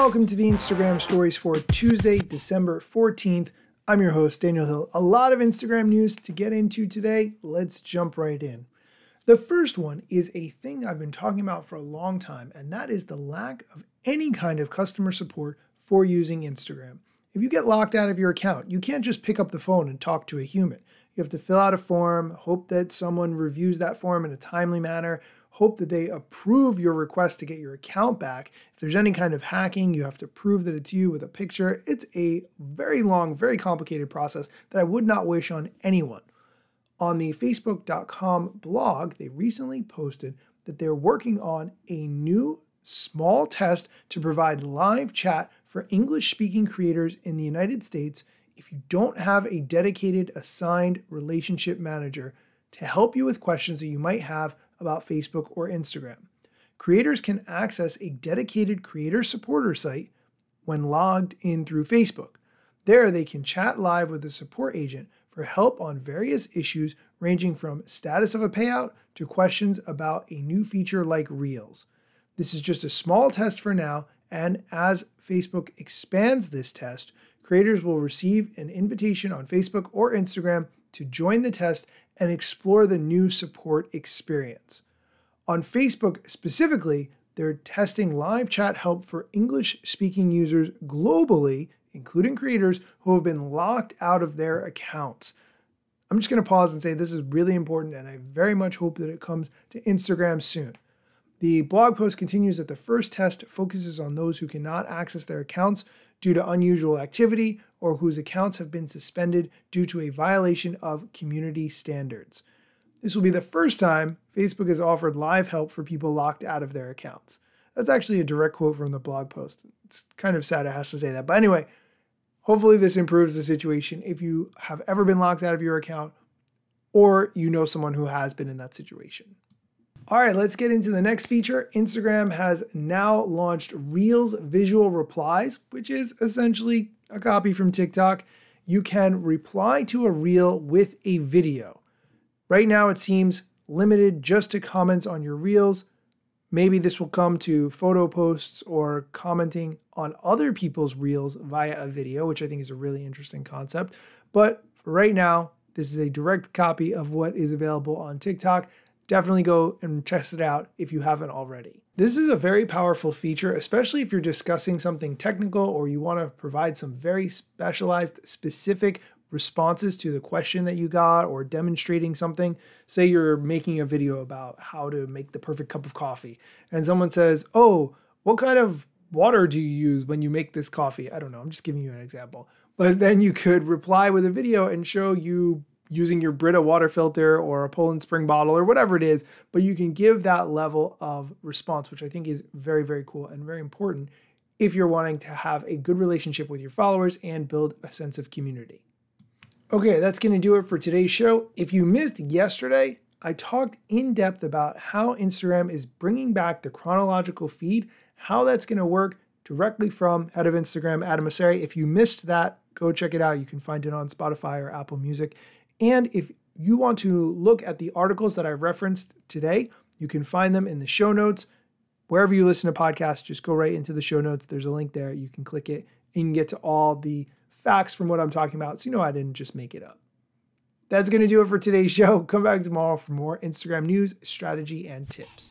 welcome to the Instagram stories for Tuesday, December 14th. I'm your host, Daniel Hill. A lot of Instagram news to get into today. Let's jump right in. The first one is a thing I've been talking about for a long time, and that is the lack of any kind of customer support for using Instagram. If you get locked out of your account, you can't just pick up the phone and talk to a human. You have to fill out a form, hope that someone reviews that form in a timely manner, hope that they approve your request to get your account back. If there's any kind of hacking, you have to prove that it's you with a picture. It's a very long, very complicated process that I would not wish on anyone. On the Facebook.com blog, they recently posted that they're working on a new small test to provide live chat for English speaking creators in the United States if you don't have a dedicated assigned relationship manager to help you with questions that you might have about Facebook or Instagram. Creators can access a dedicated creator supporter site when logged in through Facebook. There, they can chat live with a support agent for help on various issues ranging from status of a payout to questions about a new feature like Reels. This is just a small test for now, and as Facebook expands this test, creators will receive an invitation on Facebook or Instagram to join the test and explore the new support experience. On Facebook specifically, they're testing live chat help for English speaking users globally, including creators who have been locked out of their accounts. I'm just going to pause and say this is really important, and I very much hope that it comes to Instagram soon. The blog post continues that the first test focuses on those who cannot access their accounts due to unusual activity or whose accounts have been suspended due to a violation of community standards. This will be the first time Facebook has offered live help for people locked out of their accounts. That's actually a direct quote from the blog post. It's kind of sad it has to say that. But anyway, hopefully this improves the situation if you have ever been locked out of your account or you know someone who has been in that situation. All right, let's get into the next feature. Instagram has now launched Reels visual replies, which is essentially a copy from TikTok. You can reply to a reel with a video. Right now, it seems limited just to comments on your reels. Maybe this will come to photo posts or commenting on other people's reels via a video, which I think is a really interesting concept. But right now, this is a direct copy of what is available on TikTok definitely go and test it out if you haven't already. This is a very powerful feature, especially if you're discussing something technical or you want to provide some very specialized, specific responses to the question that you got or demonstrating something. Say you're making a video about how to make the perfect cup of coffee, and someone says, Oh, what kind of water do you use when you make this coffee? I don't know. I'm just giving you an example. But then you could reply with a video and show you using your Brita water filter or a Poland Spring bottle or whatever it is, but you can give that level of response, which I think is very, very cool and very important if you're wanting to have a good relationship with your followers and build a sense of community. Okay, that's going to do it for today's show. If you missed yesterday, I talked in depth about how Instagram is bringing back the chronological feed, how that's going to work directly from head of Instagram, Adam Mosseri. If you missed that, go check it out. You can find it on Spotify or Apple Music. And if you want to look at the articles that I referenced today, you can find them in the show notes. Wherever you listen to podcasts, just go right into the show notes. There's a link there. You can click it and you get to all the facts from what I'm talking about. So you know I didn't just make it up. That's going to do it for today's show. Come back tomorrow for more Instagram news, strategy, and tips.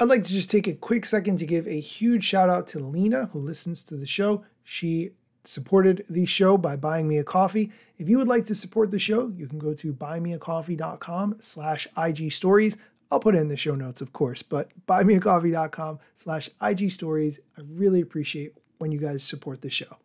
I'd like to just take a quick second to give a huge shout out to Lena, who listens to the show. She supported the show by buying me a coffee. If you would like to support the show, you can go to buymeacoffee.com slash IG stories. I'll put it in the show notes, of course, but buymeacoffee.com slash IG stories. I really appreciate when you guys support the show.